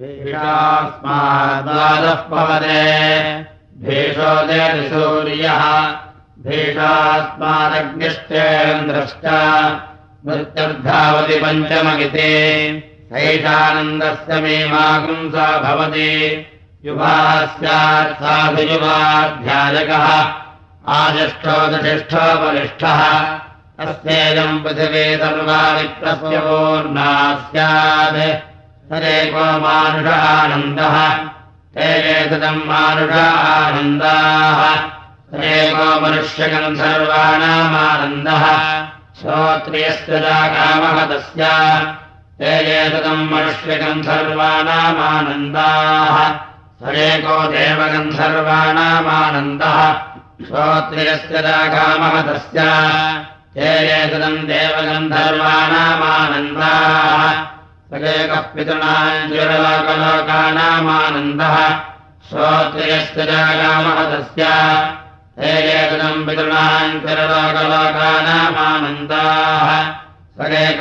भीषास्माद्वादः पवते भीषोदयति सूर्यः। भीषास्मादग्निश्चेन्द्रश्च। मृत्यर्धावति पञ्चमगिते। सैषानन्दस्य मे मागुंसा भवति। युवा स्यात् साधु युवाध्यायकः आदिष्ठोदशिष्ठोपरिष्ठः अस्येयम् पृथिवे सर्वाविप्रस्योर्ना स्यात् तदेको मानुष आनन्दः ते एतदम् मानुष आनन्दाः तदेको मनुष्यकम् सर्वाणामानन्दः श्रोत्रियस्य कामः तस्य ते एतदम् मनुष्यकम् सर्वाणामानन्दाः सरेको देवगम् सर्वाणामानन्दः श्रोत्रियस्य कामः तस्य ते एतदम् देवगन्धर्वाणामानन्दाः सकेकः पितृणाञ्जुरलोकलोकानामानन्दः श्रोत्रियस्य कामः तस्य हे एतदम् पितृणाञ्जुरलोकलोकानामानन्दाः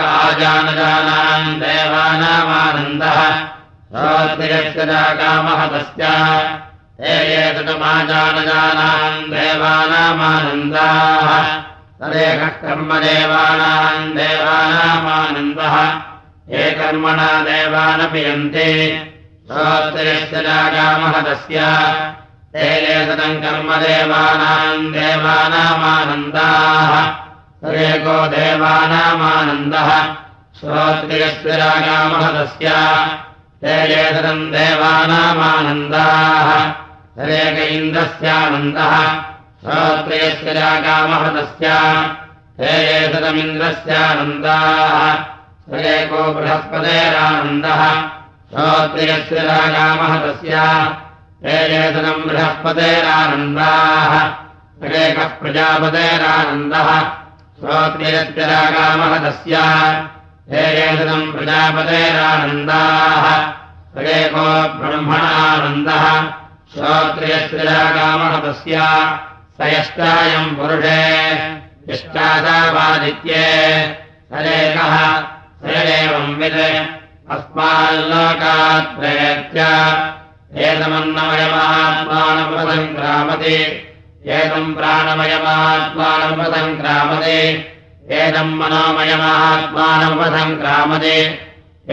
आजानजानाम् देवानामानन्दः श्रोत्रियस्य कामः तस्य हे एतदमाजानजानाम् देवानामानन्दाः तदेकः कर्मदेवानाम् देवानामानन्दः ये कर्मणा देवानपि श्रोत्रियस्य जागामः तस्य ते एतदम् कर्मदेवानाम् देवानामानन्दाः। तदेको देवानामानन्दः। श्रोत्रियस्य रागामः तस्य ते एतदम् देवानामानन्दाः। तदेक इन्द्रस्यानन्दः। श्रोत्रियस्य रागामः तस्य हे एतदमिन्द्रस्यानन्दाः सरेको बृहस्पतेरानन्दः श्रोत्रियस्य रागामः तस्य। हे बृहस्पतेरानन्दाः सरेकः प्रजापतेरानन्दः श्रोत्रियस्य रागामः तस्य। हे एतदम् प्रजापतेरानन्दाः सरेको ब्रह्मणानन्दः श्रोत्रियस्य रागामः तस्य। स यष्टायम् पुरुषे। यष्टादावादित्ये सरेकः अस्माल्लोकात् प्रेत्य एतमन्नमयमात्मानमसङ्क्रामति एतम् प्राणमयमात्मानमसङ्क्रामति एतम् मनोमयमात्मानमुपसङ्क्रामति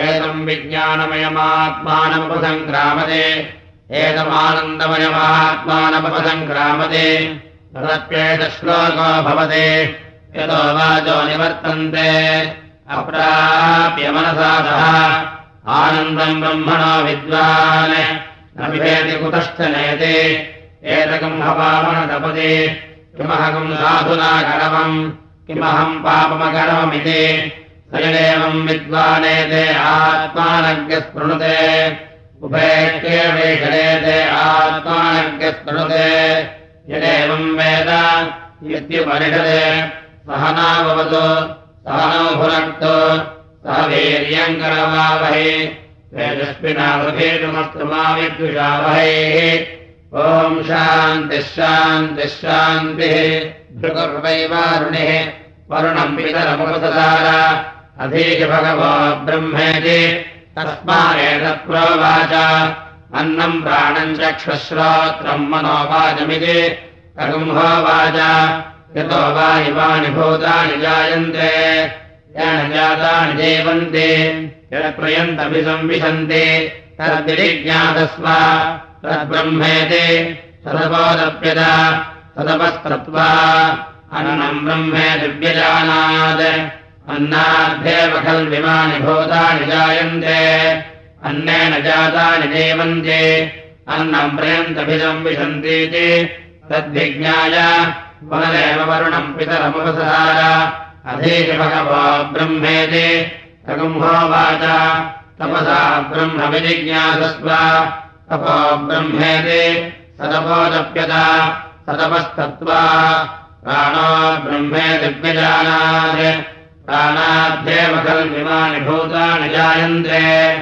एतम् विज्ञानमयमात्मानमुपसङ्क्रामति एतमानन्दमयमात्मानमुपसङ्क्रामति तदप्येतश्लोको भवति यतो वाचो निवर्तन्ते अप्राप्य मनसा सह आनन्दम् ब्रह्मणो विद्वान्। न विभेति कुतश्च नेति एतकम् हवामनतपति किमहकम् साधुना करवम्। किमहम् पापमकरवमिति। सयदेवम् विद्वानेते आत्मानज्ञस्पृणुते। यदेवम् वेद यद्युपनिषदे सहना भवतु सह वीर्यम् करवावहे वेदस्मिनावधेतुमस्तु मा विद्विषावहैः ॐ शान्तिः भृगुर्वैवारुणिः वरुणम् पितरमुपसदार अधीश भगवो ब्रह्मेति तस्मादेतत्प्रोवाच। अन्नम् प्राणम् चक्षुश्रोत्रम् मनोवाचमिति अगुम्होवाच यतो वा इवानि भूतानि जायन्ते येन जातानि जीवन्ति यत्प्रयन्तभिसंविशन्ति तद्विजिज्ञातस्व तद्ब्रह्मेति तदपोदप्यत तदपस्तत्वा अन्नम् ब्रह्मे दिव्यजानात् अन्नाद्येव खल्विमानि भूतानि जायन्ते अन्नेन जातानि जीवन्ति अन्नम् प्रयन्तभिसंविशन्तीति तद्विज्ञाय पुनरेव वरुणम् पितरमुपसहार अधीश भगवो ब्रह्मेति। तगुम्होवाच तपसा ब्रह्म विजिज्ञासस्व तपो ब्रह्मेति। ब्रह्मे दिव्यजानात् प्राणाद्येव खल्विमानि भूतानि जायन्ते।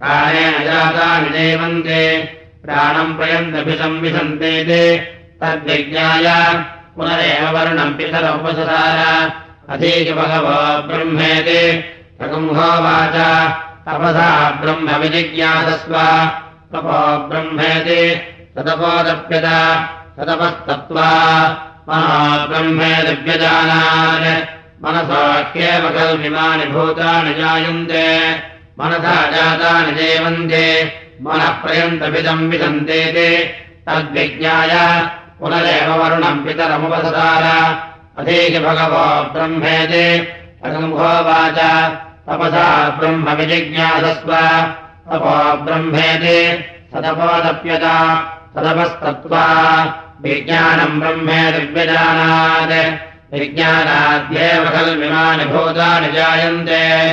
प्राणेन जातानि जीवन्ति प्राणम् प्रयन्तभिसंविशन्तीति। तद्विज्ञाय पुनरेव वर्णम् अधीति भगवो ब्रह्मेति। प्रगुम्होवाच तपसा ब्रह्म विजिज्ञासस्व। तपो ब्रह्मेति। तदपस्तत्त्वा महाब्रह्मेदिव्यजानान् मनसाख्येव कल्मिमानि भूतानि जायन्ते। मनसा जातानि जीवन्ते मनः प्रयन्तमिदम् विदन्ते तद्विज्ञाय पुनरेव वरुणम् पितरमुपसार अधीहि भगवो ब्रह्मेति। अगम्भोवाच तपसा ब्रह्म विजिज्ञासस्व तपो ब्रह्मेति। सदपोदप्यत सदपस्तत्त्वा विज्ञानम् ब्रह्मेदिव्यजानात् विज्ञानाद्येव खल्मिमानि भूतानि जायन्ते।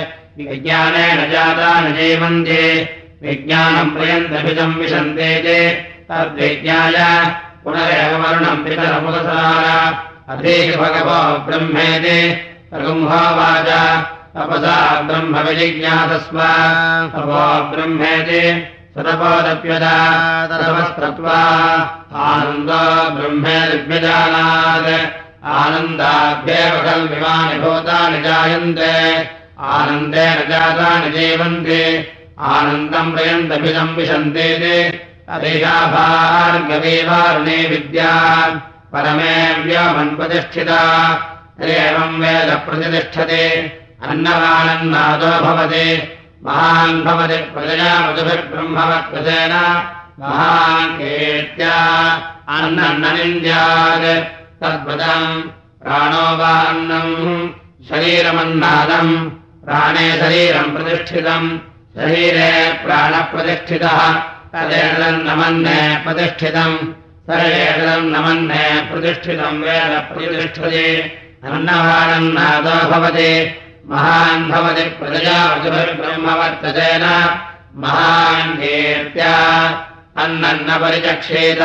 विज्ञानेन जातानि जीवन्ति। विज्ञानम् प्रयन्तभिदम् विशन्ते तद्विज्ञाय पुनरेव वर्णम् पितरमुदसार अधीहि भगवो ब्रह्मेति रघुम्होवाच तपसा ब्रह्म विजिज्ञासस्व तपो ब्रह्मेति सदपोदप्यदा तदपस्तत्त्वा आनन्दो ब्रह्मेदिव्यजानात् आनन्दाभ्येव जायन्ते। आनन्देन जातानि जीवन्ति। आनन्दम् प्रयन्तभिदम् विशन्ते अदेशाभार्गवीवारुणे विद्या परमे व्योमन्प्रतिष्ठिता एवम् वेद प्रतिष्ठते। अन्नवानन्नादो भवति महान् भवति प्रजया मधुभिर्ब्रह्मवत्कृतेन महान् कीर्त्या अन्नन्ननिन्द्यात् तद्वदम् प्राणो वा अन्नम् शरीरमन्नादम् प्राणे शरीरम् प्रतिष्ठितम् शरीरे प्राणप्रतिष्ठितः तदेतम् नमन्ने प्रतिष्ठितम्। सरेतम् नमन्ने प्रतिष्ठितम् वेद प्रतिष्ठते। अन्नवानन्नादो भवति। महान् भवति प्रजया वचुभिर्ब्रह्मवर्ततेन महान् कीर्त्या अन्नन्न परिचक्षेत।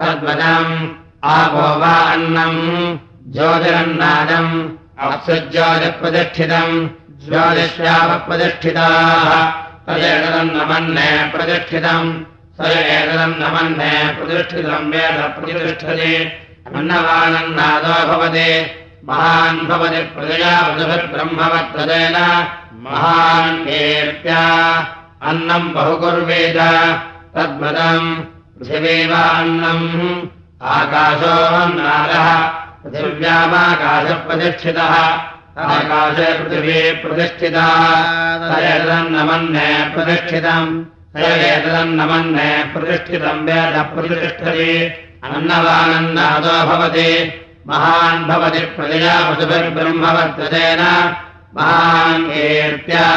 तद्वदम् आपो वा अन्नम्। ज्योतिरन्नादम् अप्सुज्योतिप्रतिष्ठितम्। ज्योतिष्यावप्रतिष्ठिताः तदेतदम् नमन्ने प्रतिष्ठितम्। स एतदम् नमन्ने प्रतिष्ठितम् वेद प्रतिष्ठते। अन्नवानन्नादो भवति। महान् भवति प्रजया वधुभिर्ब्रह्मवत्तदेन महान् कीर्त्या अन्नम् बहुकुर्वेद। तद्वदम् पृथिवीवान्नम्। आकाशोऽन्नादः पृथिव्यामाकाशप्रतिष्ठितः आकाशे पृथिवी प्रतिष्ठिता। स एतदन्नमन्ने प्रतिष्ठितम्। स एतदन्नमन्ने प्रतिष्ठितम् वेद प्रतिष्ठति। अन्नवानन्नादो भवति। महान् भवति प्रजया वसुभिर्ब्रह्मवर्ततेन महान् कीर्त्या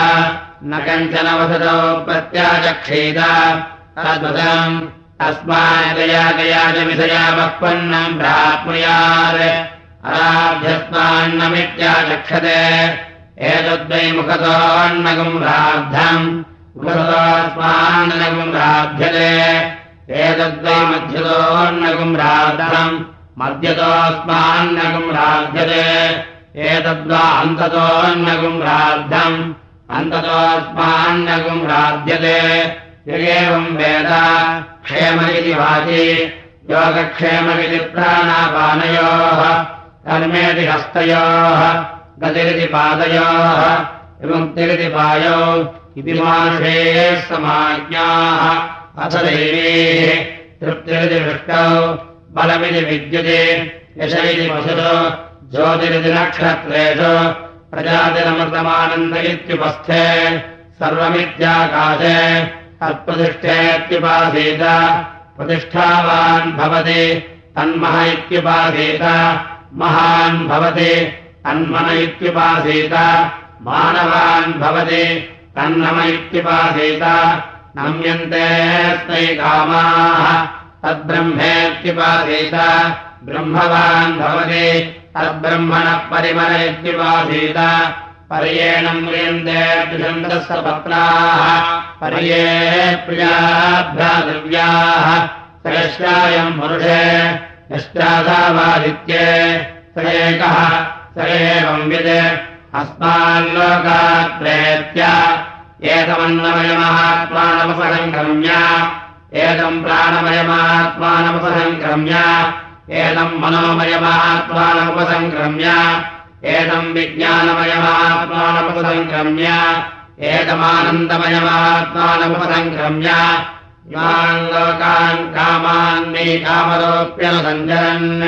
न कञ्चन वसतौ प्रत्याचक्षीत तद्वदम् अस्मादया गया च विषयावक्पन्नम् प्राप्नुयात् अराध्यस्मान्नमित्याचक्षते एतद्वै मुखतोऽन्नगम् राद्धम् मुखतोऽस्मान्नगम् राध्यते एतद्वै मध्यतोऽन्नगम् राद्धम् मध्यतोऽस्मान्नगम् राध्यते एतद्वा अन्ततोऽन्नगम् राद्धम् अन्ततोऽस्मान्नगम् राध्यते यगेवम् वेद। क्षेम इति वाचि। योगक्षेममिति प्राणापानयोः कर्मेति हस्तयोः गतिरिति पादयोः विमुक्तिरिति पायौ इति मानुषे समाज्ञाः अथ दैवीः तृप्तिरिति वृष्टौ बलमिति विद्युते यश इति वसुतो ज्योतिरिति नक्षत्रेषु प्रजातिरमृतमानन्द इत्युपस्थे सर्वमित्याकाशे तत्प्रतिष्ठेत्युपासीत प्रतिष्ठावान् भवति तन्मह इत्युपासीत महान् भवति तन्मन इत्युपासीत मानवान् भवति तन्नम इत्युपासीत नम्यन्ते स्मै कामाः तद्ब्रह्मेत्युपासीत ब्रह्मवान् भवति तद्ब्रह्मणः परिमल इत्युपासीत पर्येणम् म्रियन्ते पत्नाः पर्ये प्रियाभ्रातृव्याः स यश्चायम् पुरुषे यश्चादावादित्ये स एकः स एवम् विद् अस्माल्लोकात् प्रेत्य एतमन्नमयमात्मानमपसङ्क्रम्य एतम् प्राणमयमात्मानमुपसङ्क्रम्य एतम् मनोमयमात्मानमुपसङ्क्रम्य एतम् विज्ञानमयमात्मानमुपसङ्क्रम्य एतमानन्दमयमात्मानमुपसङ्क्रम्य इमान् लोकान् कामान् मे कामरोप्यनुसञ्जरन्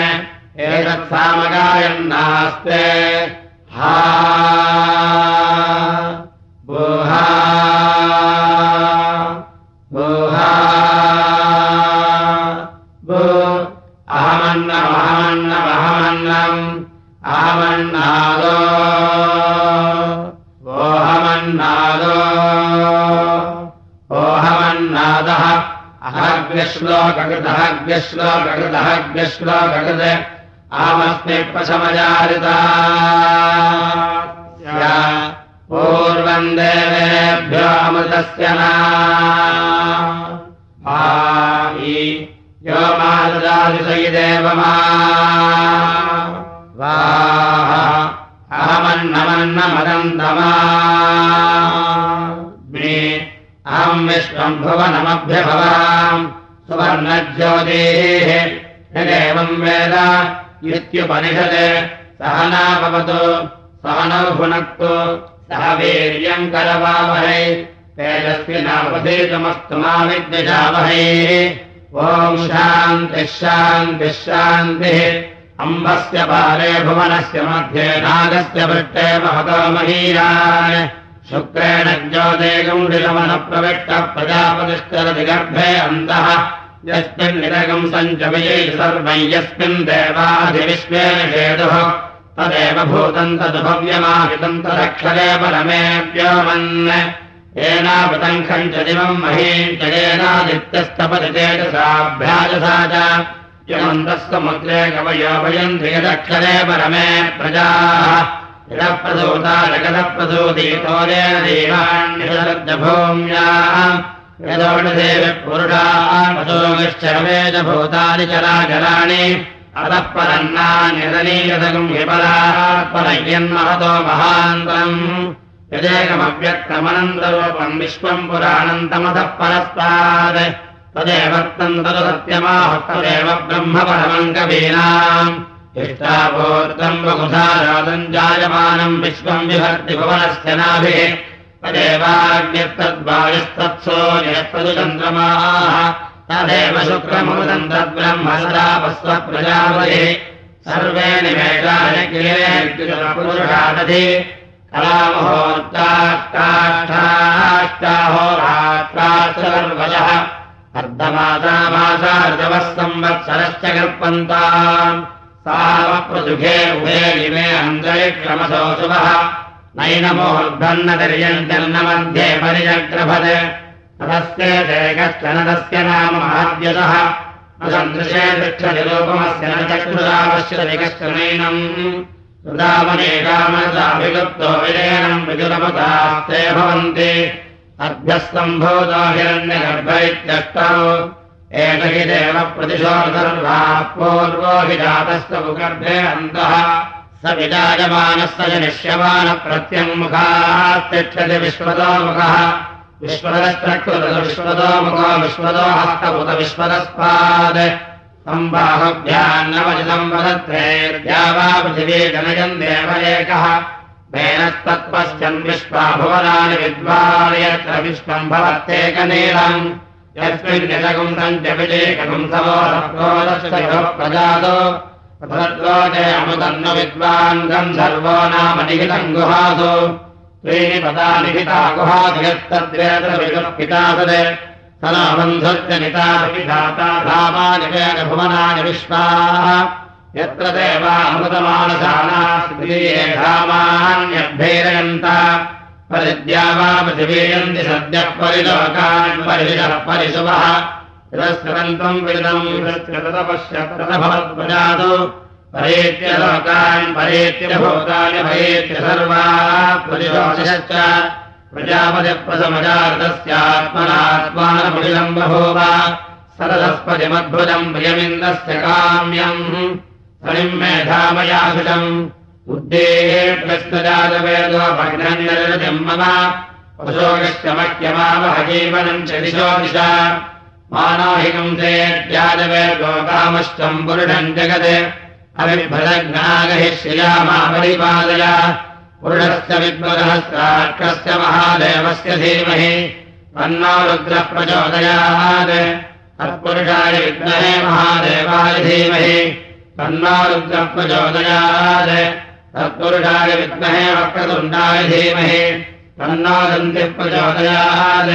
एतत्सामगायन्नास्ते हा। भूहा भूहा भू अहमन्नमहमन्नमहमन्नम्। अहमन्नादो। ओहमन्नादो ओहमन्नादः अहग्श्लोककृतः ग्यश्लोककृतः ग्यश्लोककृत अहमस्मि प्रशमजारिता पूर्वम् देवेभ्यो अमृतस्य नायि यो वा अहमन्नमन्नमदन्तमा अहम् विश्वम् भुवनमभ्यभवाम् सुवर्णज्योतिः यदेवम् वेद इत्युपनिषत् सह नाभवतु सह नौ सह वीर्यम् करवावहै तेजस्विनावधीतमस्तु मा विद्विषावहै ॐ शान्तिः शान्तिः शान्तिः। अम्बस्य पारे भुवनस्य मध्ये नागस्य वृत्ते महतो महीयान् शुक्रेण ज्योतिगुण्डिलमनप्रविष्टः प्रजापतिश्चरति गर्भे अन्तः यस्मिन्निरगम् सञ्चमये सर्वम् यस्मिन् देवाधिविश्वेन हेतुः। तदेव भूतम् तदुभव्यमाहितम् तदक्षरे परमे व्योमन्। येनावृतम् खम् च दिवम् महीम् च। येनादित्यस्तपति चेतसाभ्याजसा च यमन्तस्तमुद्रे कवयो भयन्ति यदक्षरे परमे प्रजाः यदप्रसूता जगदप्रसूतीतोलेन देवान्यभूम्याः यदोषदेव पुरुषाश्चरवेद भूतानि चराचराणि अतः परन्नान्यदनीयतगम् विपदाः परयन्महतो महान्तरम् यदेकमव्यक्तमनन्तरूपम् विश्वम् पुराणन्तमतः परस्तात् तदेवक्तम् तदु सत्यमाह तदेव ब्रह्म परमम् कवीनाम् इष्टापूर्तम् बहुधा रातम् जायमानम् विश्वम् विभक्ति भुवनस्य नाभिः। तदेवाग्निस्तद्वायुस्तत्सो यस्तदु चन्द्रमाः तदेव शुक्रमुदम् तद्ब्रह्म सदापस्व प्रजापतिः। सर्वे निमेषानि पुरुषादधि कलामहोर्ताष्टाहोरात्रासर्वजः अर्धमासामासार्जवः संवत्सरश्च कल्पन्ताम् सावप्रदुघे उभे इमे अन्तरिक्षमसो शुभः नैनमोर्धन्नतिर्यञ्जन्न मध्ये परिजग्रभत्। तदस्य कश्चन तस्य नाम महाद्यतः। न सन्दृशे तिष्ठति रूपमस्य न चक्षुरावश्यति कश्चनैनम् सुदामनेकामनसाभिगुप्तो विजयनम् विजुरमतास्ते भवन्ति। हिरण्यगर्भ इत्यष्टौ एष हि देव प्रतिशोधर्वाः पूर्वो हि जातस्य मुगर्भे अन्तः स निश्यमानप्रत्यङ्मुखाः तिष्ठति विश्वतोमुखः विश्वतश्चक्षुरविश्वतोमुखो विश्वतो हस्तमुत विश्वतस्पात् सम्बाहुभ्यान्नवचितम् वदत्रेर्द्या वा पृथिवी जनयम् देव एकः। वेनस्तत्पश्चन् विश्वा भुवनानि विद्वान् यत्र विश्वम् भवत्येकनीलम् प्रजातो तद्लोके अमुदन्न विद्वान् गन्धर्वो नाम निहितम् गुहासु। त्रीणि पदा निहिता गुहासु यत्तद्वेदविदुःखितासदे सनाबन्धस्य नितापिधाता धामानिवेन भुवनानि विश्वाः। यत्र देवामृतमानसानास्त्रीये धामान्यभ्यैरयन्त परिद्या वा पृथिवीयन्ति सद्यः परिलोकान् परिशः परिशुभः। तिरस्करन्तम् विदम् तपश्यभवत्प्रजातु परेत्य लोकान् परेत्य भूतानि भयेत्य सर्वाः परिशोषश्च प्रजापतिप्रसमजातस्यात्मनात्मानमुखिलम् बभूव। सरदस्पतिमद्भुतम् प्रियमिन्दस्य काम्यम्। फलिम् मेधामयाशुषम् मह्यमावह जीवनम् च दिशो दिशा। मानाहिकम् पुरुषम् जगत्। अविभ्रदज्ञागहि श्रियामापरिपादय पुरुषस्य विद्मदहस्राक्षस्य महादेवस्य धीमहि। तन्नो रुद्रः प्रचोदयात् तत्पुरुषाय विद्महे महादेवाय धीमहि। तन्नो रुद्रः प्रचोदयात् तत्पुरुषाय विद्महे वक्रतुण्डाय धीमहि तन्नो दन्तिः प्रचोदयात्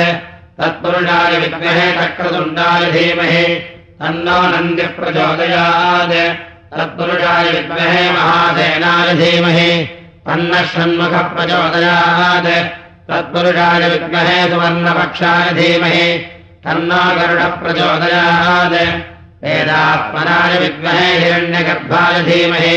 तत्पुरुषाय विद्महे चक्रतुण्डाय धीमहि तन्नो नन्दिः प्रचोदयात् तत्पुरुषाय विद्महे महासेनाय धीमहि तन्नः षण्मुखः प्रचोदयात् तत्पुरुषाय विद्महे सुवर्णपक्षाय धीमहि तन्नो गरुडः प्रचोदयात् वेदात्मनाय विद्महे हिरण्यगर्भाय धीमहि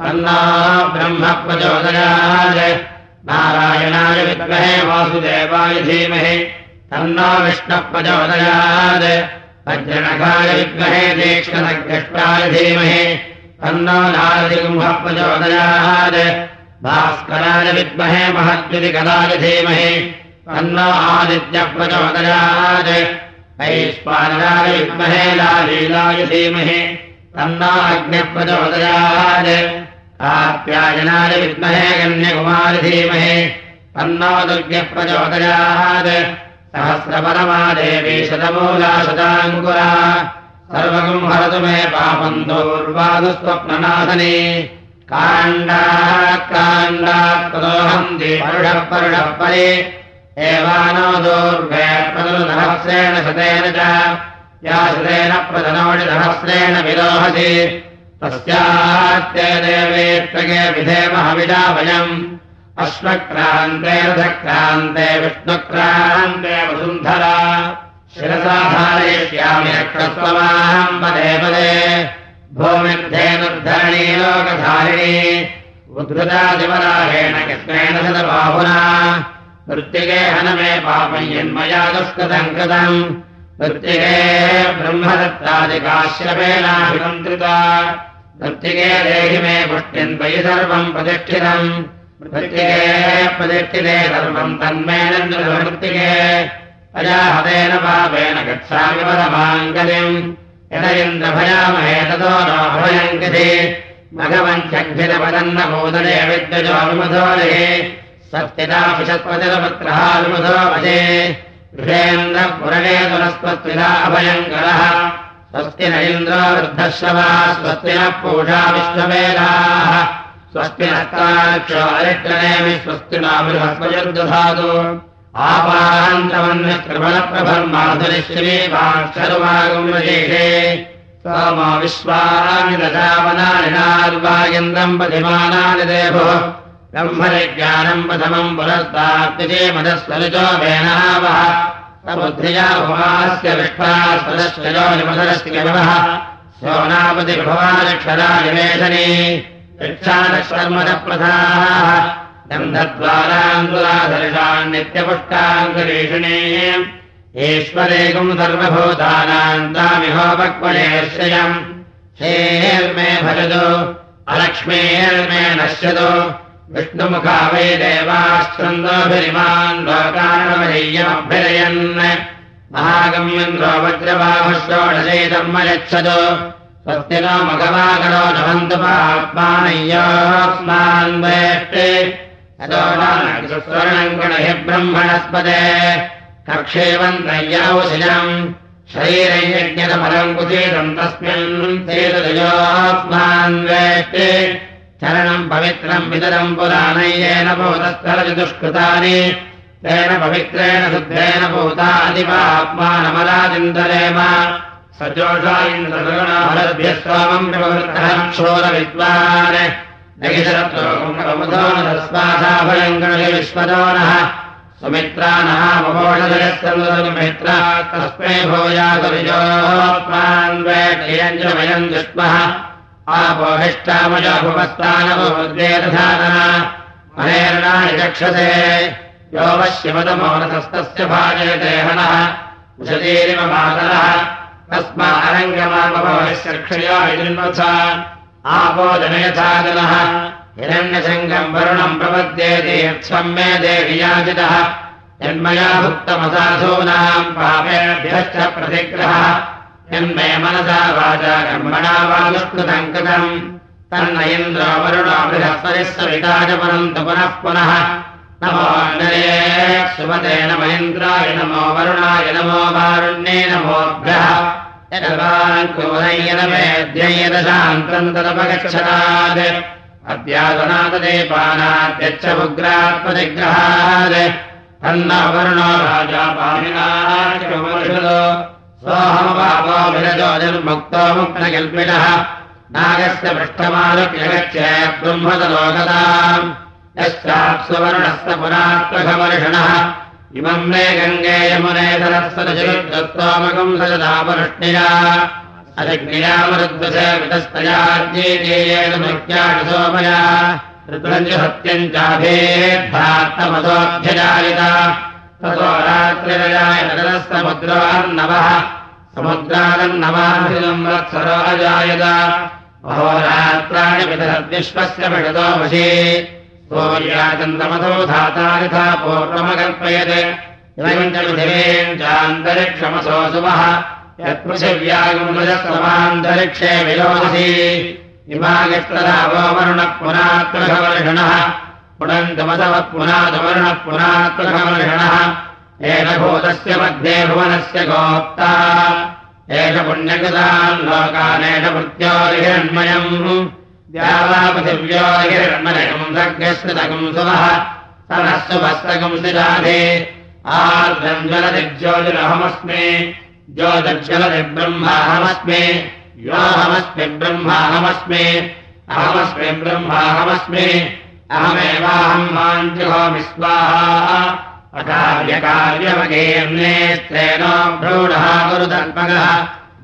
तन्नो ब्रह्म प्रचोदयात्। नारायणाय विद्महे वासुदेवाय धीमहि। तन्नो विष्णः प्रचोदयात्। वज्रणकाय विद्महे दीक्षणकृष्णाय धीमहि। तन्नो नारसिंहः प्रचोदयात्। भास्कराय विद्महे महद्विकलाय धीमहि। तन्नो आदित्यप्रचोदयात् वैश्वानराय विद्महे लालीलाय धीमहि। तन्नो अग्निप्रचोदयात् आप्यायनाय विद्महे कन्यकुमार धीमहि तन्नो दुर्गप्रचोदयात् सहस्रपरमा देवी शतमूला शताङ्कुरा। सर्वकम् हरतु मे पापम् दूर्वादुस्वप्ननाथने। काण्डात् काण्डात् परोहन्ति परुषः परुषः परे। एवानो दूर्वे प्रदनुसहस्रेण शतेन च। या शतेन प्रदनोडिसहस्रेण विरोहति तस्यात्ते देवेत्तके विधेमहविदा वयम्। अश्वक्रान्ते रथक्रान्ते विष्णुक्रान्ते वसुन्धरा। रक्षस्वमाहम् पदे पदे। भूमिर्धेनुद्धरणी लोकधारिणी। उद्धृतादिवराहेण कृष्णेन सदबाहुना मृत्तिके हनमे पापम् यन्मया दुष्कृतम् कृतम्। मृत्तिके ब्रह्मदत्तादिकाश्रपेणाभिमन्त्रिता मृत्तिके देहि मे पुष्टिन् वयि सर्वम् प्रतिष्ठितम्। मृत्तिके प्रतिष्ठिते सर्वम् तन्मेन मृत्तिके। अजाहतेन पापेन गच्छामि परमाङ्गलिम् यद इन्द्रभयामहे ततो नो भयम् गति भगवञ्चक्षिरपदन्नभूतले विद्यजोऽनुमधोरे सत्यदापिषत्पतिरपुत्रहानुमधो भजे। गृहेन्द्रपुरणे तुनस्त्वत्विदा अभयङ्करः स्वस्ति न इन्द्रो वृद्धश्रवा स्वस्ति नः पूषा विश्ववेदाः स्वस्ति नक्ताक्षोरिक्रनेमि स्वस्ति नामृहस्वजुर्दधातु आपान्तमन्यप्रबलप्रभर्माधुरिश्रीवाक्षरुमागुमृजेषे सोमो विश्वानि दशावनानि नार्वायन्द्रम् पतिमानानि देभो ब्रह्मविज्ञानम् प्रथमम् मदस्वरुचो वेनावः समुद्रिया भवास्य विष्वास्पदश्चयो निमधरस्य वः सोनापति भवानक्षरा निवेशने यक्षानशर्मदप्रधाः गन्धद्वारान्दुराधर्षान् नित्यपुष्टाङ्गरीषिणे। ईश्वरेकम् सर्वभूतानाम् तामिहोपक्वलेश्रयम् हेर्मे भजतु अलक्ष्मीर्मे नश्यतु विष्णुमुखा वै देवाश्चन्दोभिरिमान् लोकानवरीयमभ्यरयन् महागम्यन्द्रो वज्रबाहुषोडशैतम् यच्छतु स्वस्ति नो मघवागणो नवन्तु पात्मानय्योऽस्मान् वेष्टे। स्वर्णम् गणहि ब्रह्मणस्पदे। कक्षेवन्तयौशिलम् शरीरयज्ञतमलम् कुचेदम् तस्मिन् चेतदयोऽस्मान् वेष्टे चरणम् पवित्रम् वितरम् पुराणय्येन भूतस्तरति दुष्कृतानि तेन पवित्रेण शुद्धेन भूतादिपात्मानमलादिन्दरेम सजोषा इन्द्रगणाभ्यः स्वामम् प्रवृत्तः क्षोरविद्वान्। नगिशरत्वस्वासाभयङ्गणे विश्वदोनः सुमित्रानः ममोषदयस्मित्रा तस्मै भूयासविजोत्मान्वयम् दुष्मः आपोहिष्टामजोपस्तानवोद्वेदधानः मनेर्णानि चक्षसे यो वश्यमदमोनतस्तस्य भाजयते हनः उषतीरिव मातरः तस्मारङ्गमामभवश्चक्षया इन्वथा आपो जनयथादनः हिरण्यसङ्गम् वरुणम् प्रपद्येतीर्थम् मे देवि याचितः यन्मया भुक्तमसाधूनाम् पापेभ्यश्च प्रतिग्रहः यन्मे मनसा वाचा कर्मणा वा दुष्कृतम् कृतम्। तन्न इन्द्रो वरुणो बृहस्पतिः च परन्तु पुनः पुनः। नमो वरुणाय नमो वारुण्ये नमोभ्यः यदशान्तम् तदपगच्छतात् अद्यादनाददेपानाद्यच्च उग्रात्मनिग्रहात्। तन्न वरुणो राजा मुक्तकल्पिनः नागस्य पृष्ठमानुक्यगच्छ ब्रह्मतलोकताम् यश्चाप्सुवर्णस्य पुरात्मखवर्षणः इमम् मे गङ्गे सत्यम् चाभेद्धात्तमसोऽभ्यजायिता ततो रात्रिरजाय नगरस्तमुद्रान्नवः पितरद्विश्वस्य विषतो वशी। सूर्याचन्द्रमसो धाता यथा पूर्वमकल्पयत्। इमम् च पृथिवीम् चान्तरिक्षमसो सुमः। यत्पृथिव्यागुमृजस्तमान्तरिक्षे विलोदसी इमागस्तदावोवरुणः पुनात्मघवर्षणः पुनन्तमसवः पुनादवर्णः पुनात्मघवर्षणः एष भूतस्य मध्ये भुवनस्य गोप्ता। एष पुण्यकृतान् लोकानेष मृत्योर्हिरण्मयम् द्यावापृथिव्योर्हिरण्मयकम् सर्गस्कृतकम् सुवः सरः सुभस्तकम् सिराधे आर्द्रम् ज्वलदिज्योतिरहमस्मि ज्योतिर्जलति ब्रह्माहमस्मि योऽहमस्मि ब्रह्माहमस्मि अहमस्मि ब्रह्माहमस्मि। अहमेवाहम् माञ्जुहोमि स्वाहा अकार्यकार्यमगेर्नेस्त्रेणो भ्रूणः गुरुदर्पगः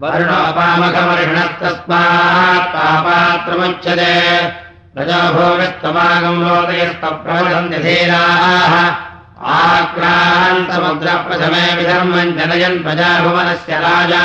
वर्णोपामखवर्षणस्तस्मात् पापात्रमुच्यते रजोभोगस्तमागम् लोकयस्तप्रवदन्ति धीराः आक्रान्तमुद्रप्रथमे विधर्मम् जनयन् प्रजाभुवनस्य राजा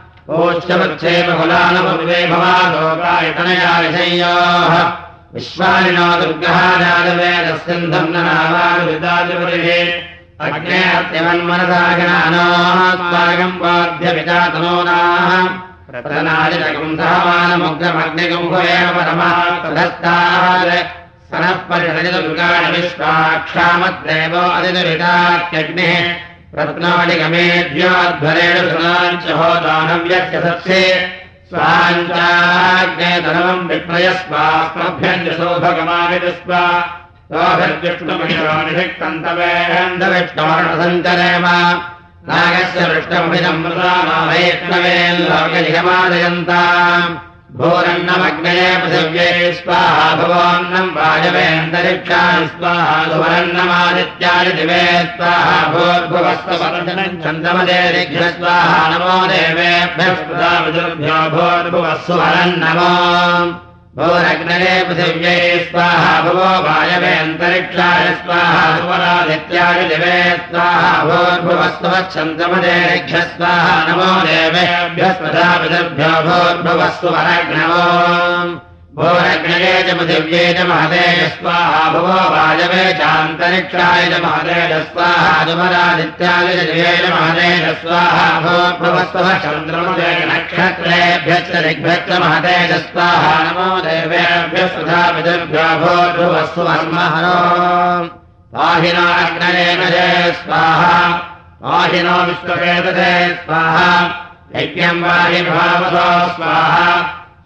ओच्चवच्छे बहुलानपूर्वे भवालोकायतनया विषय्योः विश्वानिनो दुर्गः जातवेदस्यन्धम् नामानुविदादिपरिहे अग्ने अत्यवन्मनसागणानास्माकम् वाद्यविजातनोनाः। प्रतनादितकम् सहमानमुग्रमग्निकम् भवेन परमः तदस्तात् सनः परिषदिदुर्गाणि विश्वाक्षामद्देवो अधिदुरितात्यग्निः रत्नादिगमेभ्योध्वरेण सुनाञ्च होदानव्यस्य सत्से स्वाञ्चाग्नेतनवम् विप्रयस्वास्मभ्यम् च शोभगमाविदस्व सोभद्विष्णुमिषोनिषिक्तन्तवेन्दविष्णोर्णसञ्चरेम नागस्य वृष्टमभिनम्रतामाभयत्नवेल्लोकनिगमादयन्ताम् भूरन्नमग्नये पृथिव्ये स्वाहा भुवोन्नम् वायवेऽन्तरिक्षाणि स्वाहा सुवरन्नमादित्यानि दिवे स्वाहा चन्द्रमदे दिघ्र स्वाहा नमो देवेभ्यः भूर्भुवः सुवरन्नमो भोरग्नये पृथिव्यै स्वाहा भुवो वायवेऽन्तरिक्षाय स्वाहा सुवरादित्यानि दिवे स्वाहा भूर्भुवस्वच्छन्द्रमदेभ्यः स्वाहा नमो देवेभ्यः स्वधा पितृभ्यो भूर्भुवस्व वरग्नवो भोरग्नये च पृथिव्ये च महदेय स्वाहा भुवो वायवे चान्तरिक्षाय च महदेय स्वाहा सुवरादित्याय च दिवे च महदेय स्वाहा भूर्भुवस्व चन्द्रमदे नक्षत्रेभ्यश्च दिग्भ्यश्च महदेय स्वाहा नमो देवेभ्यः सुधा पितृभ्यो भूर्भुवस्व वर्महरो पाहिनो अग्नयेन जय स्वाहा पाहिनो विश्ववेदते स्वाहा यज्ञम् वाहि भावतो स्वाहा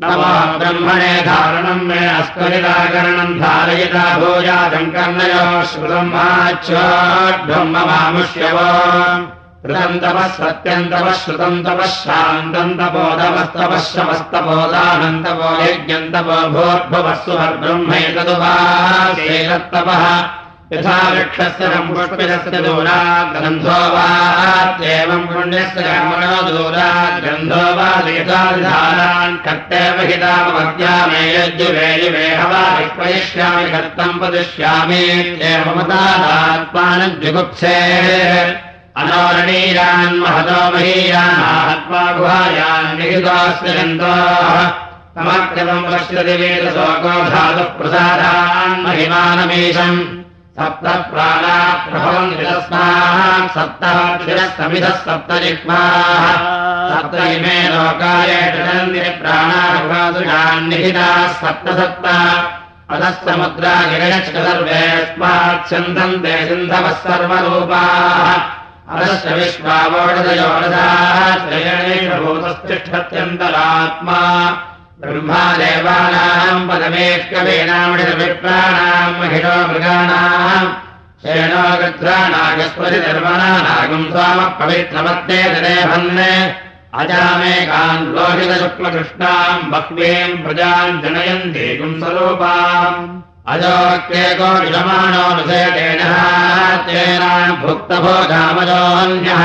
ब्रह्मणे धारणम् मे अस्त्वनिराकरणम् धारयिता भूयादम् कर्णयो श्रुतम् माच्योद्ब्रह्ममामुष्यव कृतन्तवः सत्यन्तवः श्रुतन्तवः शान्तन्तपोदवस्तवः शमस्तपोदानन्तपो यज्ञन्तपो भोद्भवस्सु ब्रह्मैतदुवासेतत्तपः यथा वृक्षस्य दूरात् ग्रन्थो वात्येवम् पुण्यस्य कर्मणो दूरात् ग्रन्थो वा देशान् कर्तेव हितामवद्या मे यज्जुवे युवे हवा विक्वयिष्यामि कर्तम् पदिष्यामि एवमतादात्मानम् जुगुप्से अनोरणीयान् महतो महीयान् गुहायान् निहितोऽस्य गन्धोः समक्रमम् पश्यति वेदशोको धातुः प्रसादान् महिमानमीशम् सप्त प्राणा प्रभवन्ति तस्मात् सप्तः इमे लोकाय षडन्ति प्राणानिहिताः सप्त सप्त अधः समुद्रा गिरयश्च सर्वेऽस्मात् छन्दन्ते सिन्धवः सर्वरूपाः अधश्च ब्रह्मादेवानाम् पदमेष्कवेनामृतविप्राणाम् महिषो मृगाणाम् शेनो गृध्राणागस्पति धर्मणानागम् स्वामः पवित्रमत्ते तदेभन् अजामेकान् लोहितशुक्लकृष्णाम् बह्वीम् प्रजाम् जनयन्ति गुंसरूपाम् अजोक्येको विषमाणोऽनुसेटेन तेनान् भुक्तभोगामजोऽन्यः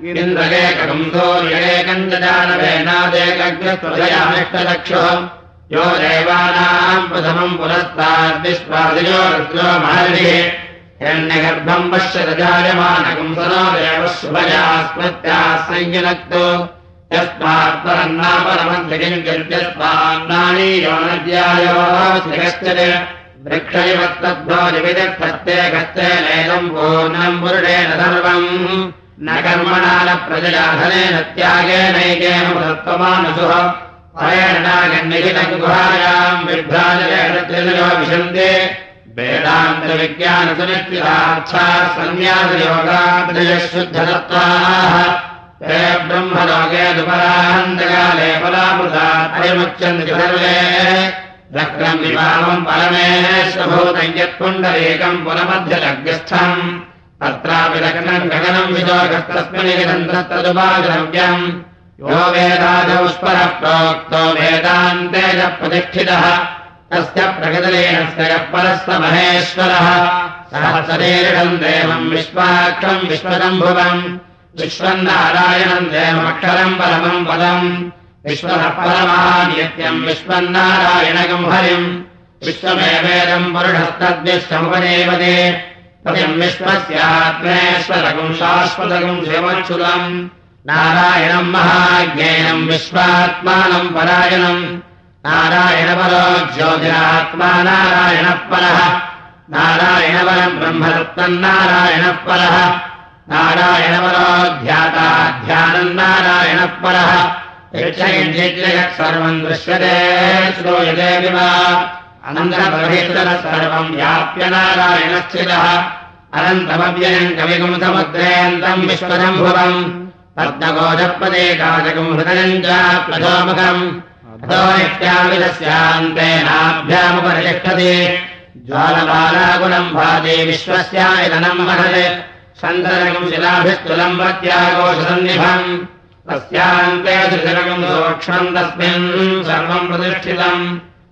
इन्द्रकेकम् सूर्येकम् जानवेनादेकग्रस्वदयामिष्टचक्षुः यो देवानाम् प्रथमम् पुरस्ताद्विश्वादियो रुद्रो महर्षिः। हिरण्यगर्भम् पश्यत जायमानकम् सनो देवः शुभया स्मृत्याः संयुनक्तो यस्मात्परन्नापरमन्त्रिकिञ्चित्यस्मान्नानि यो नद्यायो श्रियश्चते वृक्षयवत्तद्भो निविदक्षत्ते गत्ते नेदम् पूर्णम् पुरुषेण सर्वम् न कर्मणा न प्रजयाधनेन त्यागेनैकेन सत्त्वमानसुः परेणागन्निहितम् गुहायाम् विभ्राजयो विशन्ते। वेदान्तविज्ञानसुनिश्चितार्थाः सन्न्यासयोगाद्रयः शुद्धदत्ताः ते ब्रह्मलोके दुपराहन्तकाले परामृतात् अयमुच्यन्ति सर्वे। रक्रम् विवाहम् यत्पुण्डरीकम् पुनमध्यलग्रस्थम् तत्रापि लग्नम् गगनम् विशोकस्तस्मिन् तत्तदुपाद्रव्यम् यो स्परः प्रोक्तो वेदान्ते च प्रतिष्ठितः। तस्य प्रगतलेनस्य यः परः स महेश्वरः। सहस्रेरिडम् देवम् विश्वाक्षम् विश्वदम्भुवम् विश्वन्नारायणम् देवमक्षरम् परमम् पदम्। विश्वः परमानित्यम् विश्वन्नारायणकम् हरिम् विश्वमेवेदम् पुरुषस्तद्विश्वमुपदेवते तदिम् विश्वस्यात्मेश्वरकम् शाश्वतकम् शिवच्छुलम् नारायणम् महाज्ञेयम् विश्वात्मानम् परायणम् नारायणपरो ज्योतिरात्मा नारायणः परः नारायणपरम् ब्रह्मदत्तम् नारायणः परः नारायणपरो ध्याता ध्यानम् नारायणः परः यच्छयत् सर्वम् दृश्यते श्रूयते विवा अनन्तबहिष्टः सर्वम् व्याप्य नारायणस्थितः अनन्तमव्ययम् कविगुंसमुद्रेऽन्तम् विश्वदम्भुवम् पद्मगोजपदे काचकम् हृदयम् च प्रथोमुखम् नित्यान्तेनाभ्यामुपरितिष्ठति ज्वालबालाकुलम् भाति विश्वस्यायतनम् महत् सन्दरकम् शिलाभिस्तुलम् प्रत्यागोषसन्निभम्। तस्यान्ते सुजलकम् सूक्ष्मम् तस्मिन् सर्वम् प्रतिष्ठितम्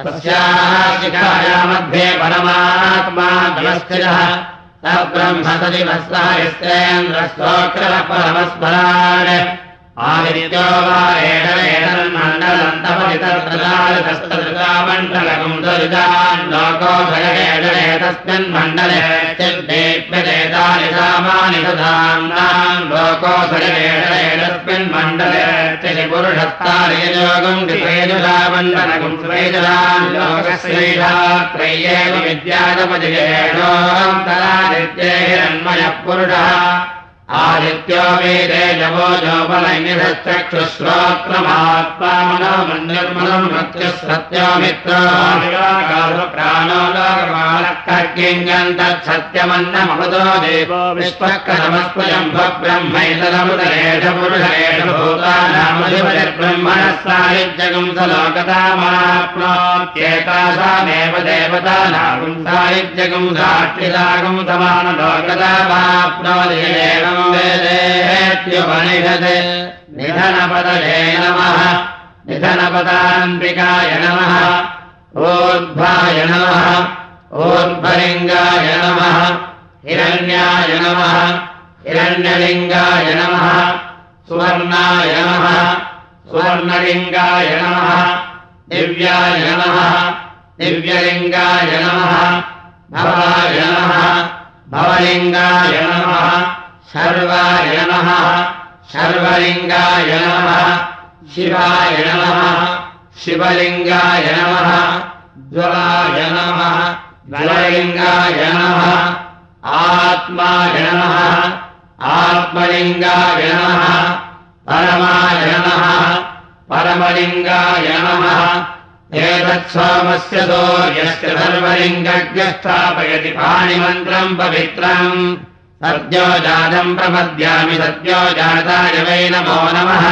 शिखाया मध्ये परमात्मा ब्रह्मसदिवः यस्तेन्द्रस्तोत्रः परमस्मरान् आदित्यो वा एडलेडन्मण्डलन्तपरितर्तदालितस्तदृतामण्डलकम् दरितान् लोकोभयेडले तस्मिन् मण्डले चिद्देप्यदेतानि सामानि दधाम्नाम् लोकोभयेडलेतस्मिन् मण्डले सुपेजुषान् लोकश्रीषात्रय्येव विद्यागमजयेणोऽन्तरादित्ये हिरण्मयः पुरुषः आदित्यो वेदे मृत्युः तत्सत्यमन्नमृतो देवो विश्वकरमस्वयम्भ ब्रह्मैतदमुदरेष पुरुषेष भूतानामधिपतिर्ब्रह्मणः सायुज्यगुं स लोकतामाप्नोत्येतासामेव देवतानागुं सायुज्यगुं साक्षिदागुं समानलोकतामाप्नोदेव वेदेत्युपनिषत् निधनपदये नमः निधनपदान्तिकाय नमः। ऊर्ध्वाय नमः। ऊर्ध्वलिङ्गाय नमः। हिरण्याय नमः। हिरण्यलिङ्गाय नमः। सुवर्णाय नमः। सुवर्णलिङ्गाय नमः। दिव्याय नमः। दिव्यलिङ्गाय नमः। भवाय नमः। भवलिङ्गाय नमः सर्वाय नमः। सर्वलिङ्गाय नमः। शिवाय नमः। शिवलिङ्गाय नमः। ज्वलाय नमः। ज्वललिङ्गाय नमः। आत्माय नमः। आत्मलिङ्गाय नमः। परमाय नमः। परमलिङ्गाय नमः। एतत्सोमस्य सूर्यस्य सर्वलिङ्गज्ञस्थापयति पाणिमन्त्रम् पवित्रम् सद्यो जातम् प्रपद्यामि सद्यो जाताय वै नमो नमः।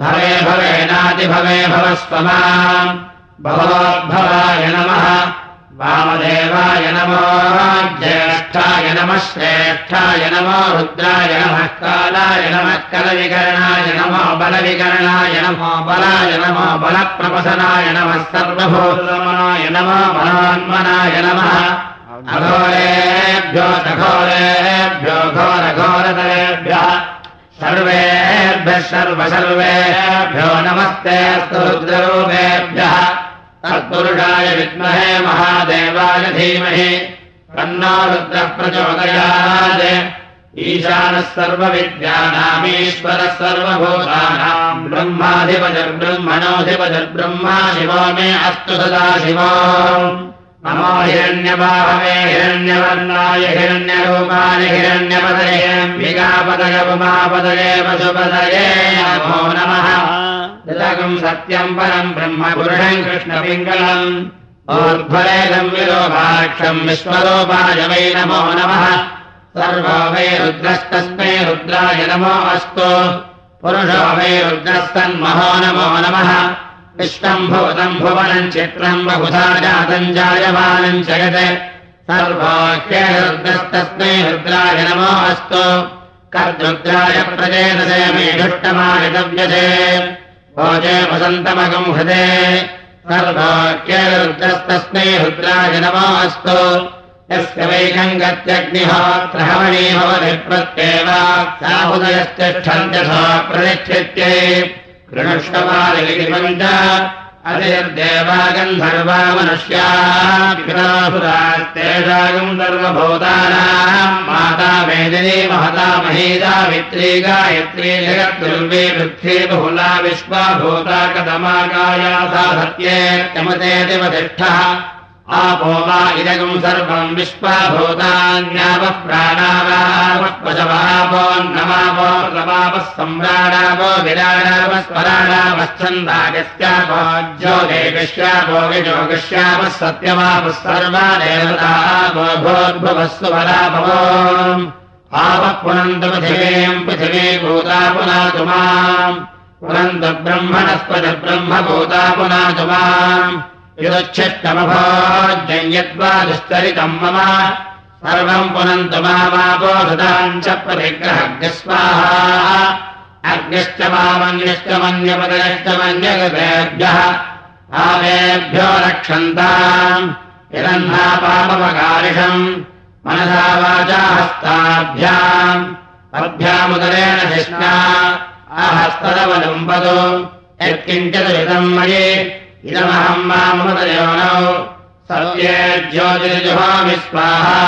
भवे भवेनातिभवे भवस्व माम् भवोद्भवाय नमः। वामदेवाय नमो ज्येष्ठाय नमः श्रेष्ठाय नमो रुद्राय नमः कालाय नमः कलविकरणाय नमो बलविकरणाय नमो बलाय नमो बलप्रपसनाय नमः सर्वभूतमनाय नमो मनान्मनाय नमः अघोरेभ्यो सघोरेभ्यो घोरघोरतरेभ्यः सर्वेभ्यः सर्वसर्वेभ्यो नमस्ते अस्तु रुद्ररूपेभ्यः तत्पुरुषाय विद्महे महादेवाय धीमहि तन्नो रुद्रः प्रचोदयात्। ईशानः सर्वविद्यानामीश्वरः सर्वभूतानाम्। ब्रह्माधिपतिर्ब्रह्मणोऽधिपतिर्ब्रह्मा शिवो मे अस्तु सदा शिवो। नमो हिरण्यबाहवे हिरण्यवर्णाय हिरण्यरूपाय हिरण्यपदये उमापदये वसुपदये नमो नमः। ऋतकम् सत्यम् परम् ब्रह्म पुरुषम् कृष्णपिङ्गलम् ऊर्ध्वरेदम् विलोभाक्षम् विश्वरूपाय वै नमो नमः। सर्वो वै रुद्रस्तस्मै रुद्राय नमो अस्तु। पुरुषो वै रुद्रस्तन्महो नमो नमः विश्वम् भूतम् भुवनम् चित्रम् बहुधा जातम् जायमानम् जगत्। सर्वोह्ये रुद्रस्तस्मै रुद्राय नमो अस्तु। कर्दृद्राय प्रचेतसे मेढुष्टमायतव्यसे भोजे वसन्तमगम् हृदे। सर्वोह्ये रुद्रस्तस्मै रुद्राय नमो अस्तु। यस्य वैकम् गत्यग्निहोत्रहवणी भवति प्रत्येव साहुदयश्चिष्ठन्त्यथ प्रतिष्ठित्यै कृणुष्टमालिति पञ्च अतिर्देवा गन्धर्वा मनुष्यापुरास्तेषागम् सर्वभूतानाम् माता वेदिनी महता महीदा वित्री गायत्री जगद्दुर्वे पृथ्वी बहुला विश्वा भूता कदमा गाया सा सत्येत्यमतेतिवतिष्ठः आपो वा इदगम् सर्वम् विश्वाभूतान्यावः प्राणावापशवापोन्नमापो प्रवापः सम्राणापो विराणापः स्वराणापश्चन्दागस्यापो ज्योतिष्यापो विजोगश्यापः सत्यमापः सर्वा देवतापो भोद्भुवस्तु वरापवो आपः पुनन्त पृथिवीम् पृथिवी भूता पुनातु माम्। पुनन्त ब्रह्मणस्पति ब्रह्मभूता पुनातु माम् युच्छिष्टमभोज्ञयद्वा दुस्तरितम् मम। सर्वम् पुनन्तु मामापोषदाम् च मामन्यश्च मन्यपदयश्च मन्यगतेभ्यः आवेभ्यो रक्षन्ताम्। यदन्नापापमकारिषम् मनसा वाचा हस्ताभ्याम्। अभ्यामुदरेण शिष्णा आहस्तदवलम्बतो यत्किञ्चिदम् मयि इदमहम् मामृतयोनौ सत्ये ज्योतिर्जुहामि स्वाहा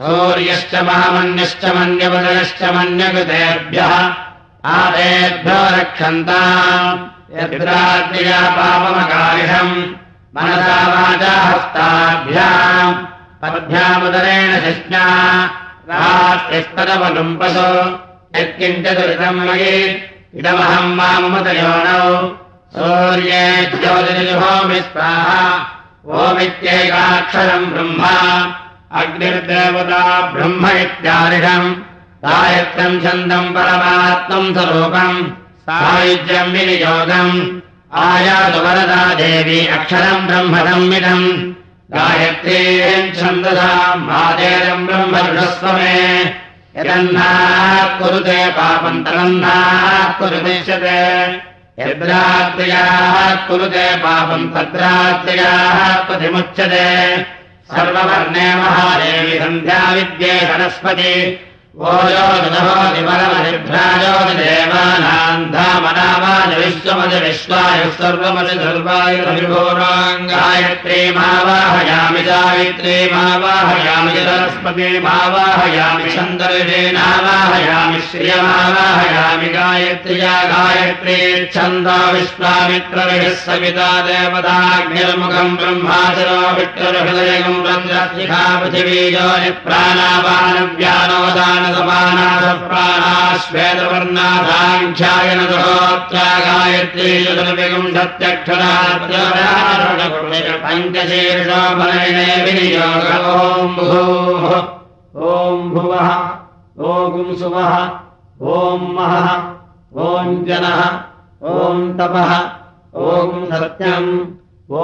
सूर्यश्च महामन्यश्च मन्यपदयश्च मन्यकृतेभ्यः आदेभ्यो रक्षन्ताम् यद्राज्ञया पापमकारिषम् मनसा वाचा हस्ताभ्याम् पद्भ्यामुदरेण शिष्णा रात्रिस्तदवलुम्पसो यत्किञ्चिदुरितम् मयि इदमहम् मामृतयोनौ सूर्ये ज्योतिर्जुहोमि स्वाहा ओमित्यैकाक्षरम् ब्रह्मा अग्निर्देवता ब्रह्म इत्यादिषम् सायत्रम् छन्दम् परमात्मम् स्वरूपम् सायुज्यम् विनियोगम् आयातु वरदा देवी अक्षरम् ब्रह्म संविदम् गायत्रीम् छन्दसाम् मातेरम् ब्रह्म दृढस्वमे यदन्नाः कुरुते पापम् तदन्नाः कुरुदिश्यते यद्रात्र्याः कुरुते पापम् तद्रात्र्याः प्रतिमुच्यते। सर्ववर्णे महादेवि सन्ध्या विद्ये ोजोनहानिमरमधिभ्राजोदेवानान्धामनामानि विश्वमति विश्वायुः सर्वमति सर्वायुर्भिभोराङ्गायत्रीमावाहयामि सावित्रीमावाहयामि सरस्पतिमावाहयामि छन्दर्षेणावाहयामि श्रियमावाहयामि गायत्र्या गायत्री छन्दा विश्वामित्रविः सविता देवताग्निर्मुखम् ब्रह्माचरो विष्टुर्हृदयगम् रन्द्रशिखा पृथिवीजोनिप्राणावानव्यानोदान योनिप्राणापानव्यानोदान श्वेतवर्णाधाङ्ख्यायन दोत्रा गायत्री चतुर्विगुम् सत्यक्षरापञ्चशीर्षोपनयने विनियोग ॐ सुवः ॐ महः ॐ जनः ॐ तपः ॐ सत्यम्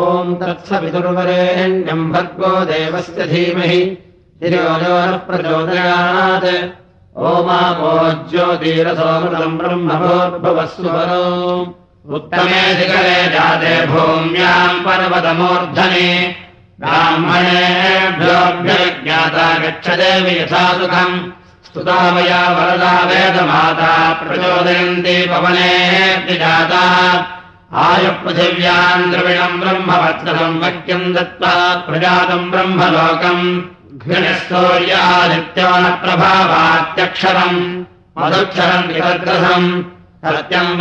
ॐ तत्सवितुर्वरेण्यम् भर्गो देवस्य धीमहि ब्रह्मभोद्भवस्वरो उत्तमे शिखरे जाते भूम्याम् पर्वतमूर्धने। ब्राह्मणेभ्योऽभ्यज्ञाता गच्छदेवि यथा सुखम्। स्तुता मया वरदा वेदमाता प्रचोदयन्ति पवने जाता आयुपृथिव्याम् द्रविणम् ब्रह्मवत्सम् वक्यम् दत्त्वा प्रजातम् ब्रह्मलोकम् घृणस्तौर्यादित्यो न प्रभावात्यक्षरम् मधुक्षरम् सत्यम्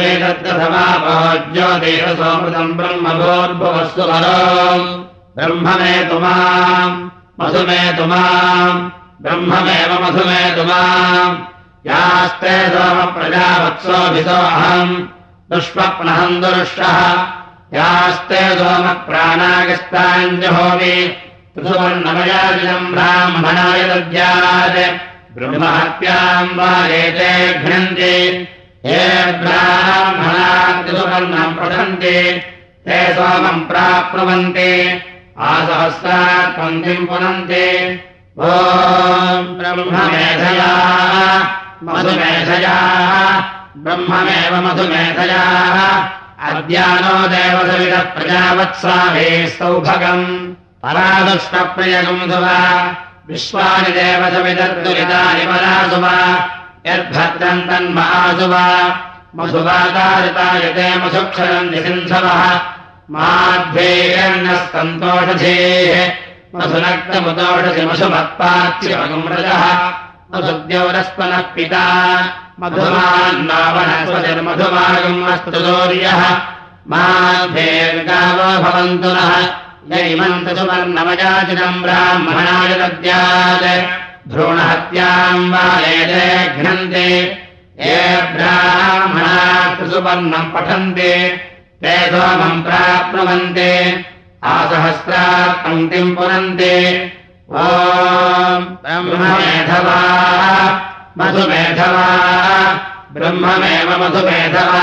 माम् मधुमे तु माम् ब्रह्ममेव मधुमे तु माम् यास्ते सोमप्रजावत्सोऽभितो अहम्। दुष्पप्नहम् दुरुष्टः। यास्ते सोमप्राणागस्ताञ्जहोमि सुवर्णमयाजिनम् ब्राह्मणाय दद्यात्। ब्रह्महत्याम् वा एते घ्नन्ति हे ब्राह्मणाग्निसुवर्णम् पठन्ति ते सोमम् प्राप्नुवन्ति। आसहस्रात् पङ्क्तिम् पुनन्ति। ॐ ब्रह्ममेधया मधुमेधयाः ब्रह्ममेव मधुमेधयाः। अद्यानो देवसविदः प्रजावत्साभे सौभगम् परादुष्टप्रियगुंसुवा विश्वानि देवसविदर्दुरितानि परासुवा यद्भद्रम् तन्महासुवा मधुवातारितायते मधुक्षरम् निसिन्धवः माध्वेयर्णः सन्तोषधेः मधुनक्तमुदोषसि मधुमत्पात्र्यमगुमृजः मधुद्यौरस्पनः पिता। मधुमान्नावनस्पतिर्मधुमागम् अस्तु दौर्यः माध्वेर्गावो भवन्तु नः यैमन्त सुवर्णमयाचितम् ब्राह्मणाय दद्यात् भ्रूणहत्याम् वा एते घ्नन्ति ये ब्राह्मणात् सुवर्णम् पठन्ति ते सोमम् प्राप्नुवन्ति आसहस्रात् पङ्क्तिम् पुनन्ति ब्रह्ममेधवा मधुमेधवा ब्रह्ममेव मधुमेधवा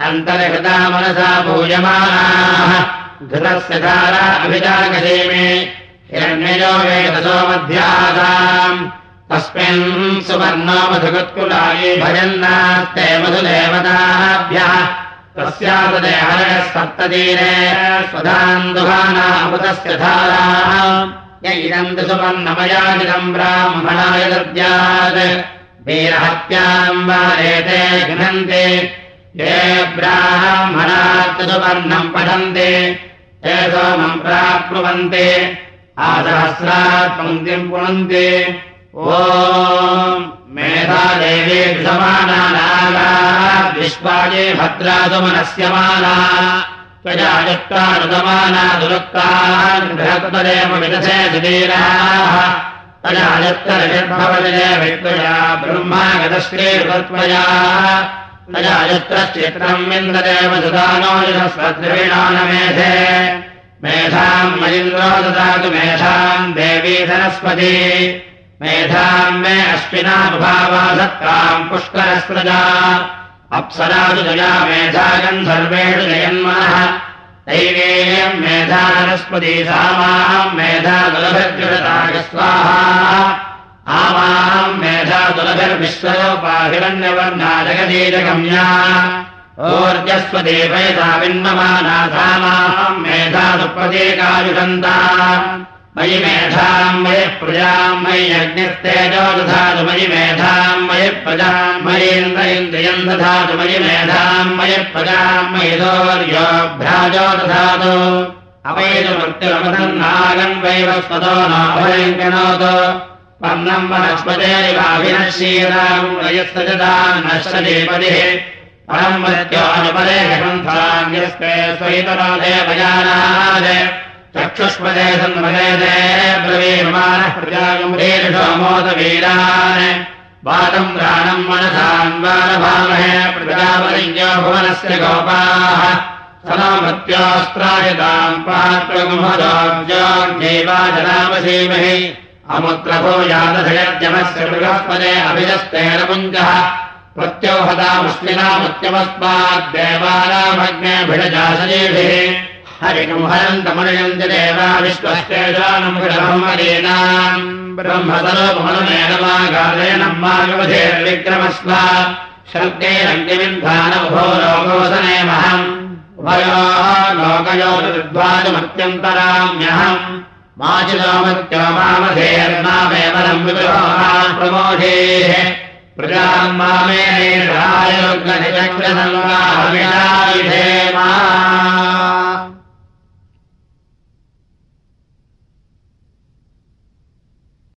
अन्तर्हृता मनसा पूयमानाः घृतस्य धारा अभिजागसेमे हिरण्ययो वेदसो मध्यासाम् तस्मिन् सुवर्णो मधुगुत्कुलाये भजन्नास्ते मधुदेवताभ्यः। तस्यादेहरः सप्ततीरे स्वधान्दुहानामृतस्य धाराः। य इदम् तु सुवर्णमयाजिदम् ब्राह्मणाय दद्यात्। वीरहत्याम् वा एते घ्नन्ति ये सुवर्णम् पठन्ति ते सोमम् प्राप्नुवन्ति आसहस्रात् पङ्क्तिम् पुनन्ति। ओ मेधादेवी समानानागा विश्वाये भद्रासुमनस्यमाना त्वजायुक्तानुगमाना दुरुक्तान्बृहत्पदेव विदधे सुधीराः तजायुक्तरषद्भवजय वित्वया ब्रह्मागतश्रीर्वत्वया तजायुक्तश्चित्रम् इन्द्रदेव सुदानो यशस्वद्रवीणानमेधे मेधाम् मयिन्द्रो ददातु मेधाम् देवी सरस्वती। मेधाम् मे अश्विनानुभावासत्ताम् पुष्करस्रजा। अप्सरासु जया मेधागम् सर्वेषु जयन्मनः। दैवेयम् मेधानस्पती सा माम् मेधादुलभिर्जुषतागस्वाहा आमाम् मेधादुलभिर्विश्वयोपाहिरण्यवर्णा जगदीजगम्या ऊर्जस्वदेवयता विन्ममाना सा माम् मेधादुप्रतीकायुषन्ता मयि मेधाम् मयि प्रजाम् मयि यज्ञस्तेजो दधातु मयि मेधाम् मयि प्रजाम् मयीन्द्र इन्द्रियम् दधातु मयि मेधाम् मयि प्रजाम् मयि दोर्योऽभ्राजो दधातु। अवैतु मृत्युरमधन्नागम् वैव स्वतो गणोतु ग्रन्थान्यस्ते स्वैतरो देवयानाद चक्षुष्पदे सन्मदे ब्रवीमानः प्रजागम्भीर्षोमोदवीरान् वातम् प्राणम् मनसान् वारभामहे प्रजापतिञ्जो भुवनस्य गोपाः। सदा मृत्योस्त्रायताम् पात्रगुमहदोज्योज्ञैवाजनामसीमहि अमुत्रभो यादधयज्ञमस्य बृहस्पदे अभिजस्तेरपुञ्जः प्रत्योहतामुष्मिनामुत्यमस्माद्देवानामग्नेभिडजासनेभिः हरिकम् हरन्तमनयन्ति देवा विश्वस्तेजानम् ब्रह्मदीनाम् ब्रह्मतलोपमनुमेनमागादयनम् मागवधेर्विक्रमस्व शब्दैरग्निविन्धानभो लोकोसनेमहम् उभयो लोकयोर्विद्वाजमत्यन्तराम्यहम् माचिलोमत्यो मामधेर्नामेवरम् विग्रहो प्रमोढेः प्रजाम् मामे